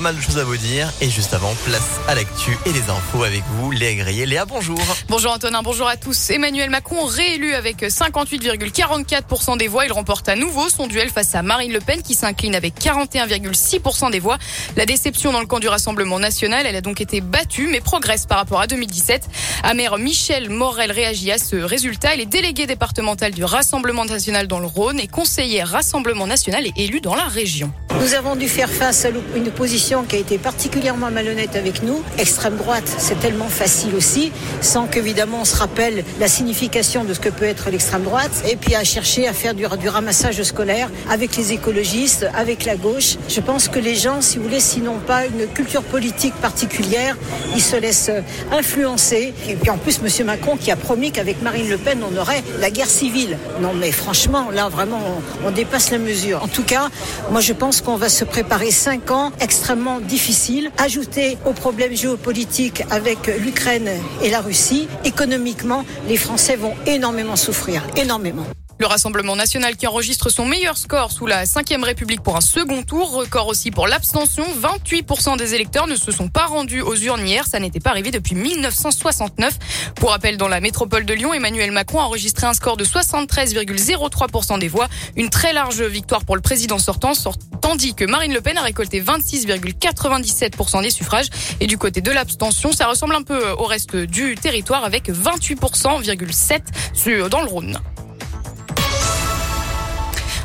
mal de choses à vous dire. Et juste avant, place à l'actu et les infos avec vous, Léa Grillet. Léa, bonjour. Bonjour Antonin, bonjour à tous. Emmanuel Macron réélu avec 58,44% des voix. Il remporte à nouveau son duel face à Marine Le Pen qui s'incline avec 41,6% des voix. La déception dans le camp du Rassemblement national, elle a donc été battue mais progresse par rapport à 2017. Amer Michel Morel réagit à ce résultat. Il est délégué départemental du Rassemblement national dans le Rhône et conseiller Rassemblement national et élu dans la région. Nous avons dû faire face à une opposition qui a été particulièrement malhonnête avec nous. Extrême droite, c'est tellement facile aussi, sans qu'évidemment on se rappelle la signification de ce que peut être l'extrême droite, et puis à chercher à faire du, ramassage scolaire avec les écologistes, avec la gauche. Je pense que les gens, si vous voulez, s'ils n'ont pas une culture politique particulière, ils se laissent influencer. Et puis en plus, M. Macron qui a promis qu'avec Marine Le Pen, on aurait la guerre civile. Non mais franchement, là vraiment, on, on dépasse la mesure. En tout cas, moi je pense qu'on va se préparer cinq ans extrêmement difficiles. Ajouter aux problèmes géopolitiques avec l'Ukraine et la Russie, économiquement, les Français vont énormément souffrir, énormément. Le Rassemblement national qui enregistre son meilleur score sous la 5 République pour un second tour. Record aussi pour l'abstention. 28% des électeurs ne se sont pas rendus aux urnes hier. Ça n'était pas arrivé depuis 1969. Pour rappel, dans la métropole de Lyon, Emmanuel Macron a enregistré un score de 73,03% des voix. Une très large victoire pour le président sortant, tandis que Marine Le Pen a récolté 26,97% des suffrages. Et du côté de l'abstention, ça ressemble un peu au reste du territoire avec 28,7% dans le Rhône.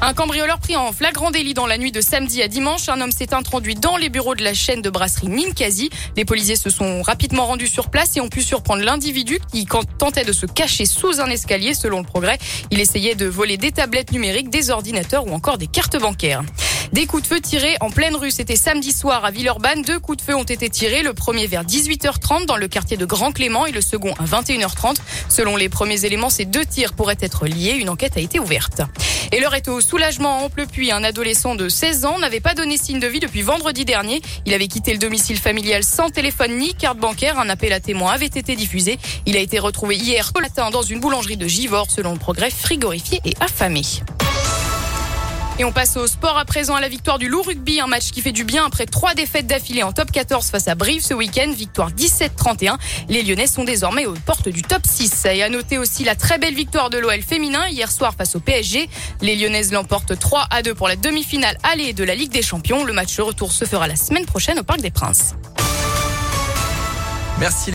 Un cambrioleur pris en flagrant délit dans la nuit de samedi à dimanche. Un homme s'est introduit dans les bureaux de la chaîne de brasserie Ninkasi. Les policiers se sont rapidement rendus sur place et ont pu surprendre l'individu qui tentait de se cacher sous un escalier selon le progrès. Il essayait de voler des tablettes numériques, des ordinateurs ou encore des cartes bancaires. Des coups de feu tirés en pleine rue. C'était samedi soir à Villeurbanne. Deux coups de feu ont été tirés. Le premier vers 18h30 dans le quartier de Grand Clément et le second à 21h30. Selon les premiers éléments, ces deux tirs pourraient être liés. Une enquête a été ouverte. Et l'heure est au soulagement en Pleupuis. Un adolescent de 16 ans n'avait pas donné signe de vie depuis vendredi dernier. Il avait quitté le domicile familial sans téléphone ni carte bancaire. Un appel à témoins avait été diffusé. Il a été retrouvé hier au matin dans une boulangerie de Givors, selon le progrès, frigorifié et affamé. Et on passe au sport à présent à la victoire du Loup Rugby, un match qui fait du bien après trois défaites d'affilée en top 14 face à Brive ce week-end, victoire 17-31. Les Lyonnais sont désormais aux portes du top 6. Et à noter aussi la très belle victoire de l'OL féminin hier soir face au PSG. Les Lyonnaises l'emportent 3 à 2 pour la demi-finale allée de la Ligue des Champions. Le match retour se fera la semaine prochaine au Parc des Princes. Merci.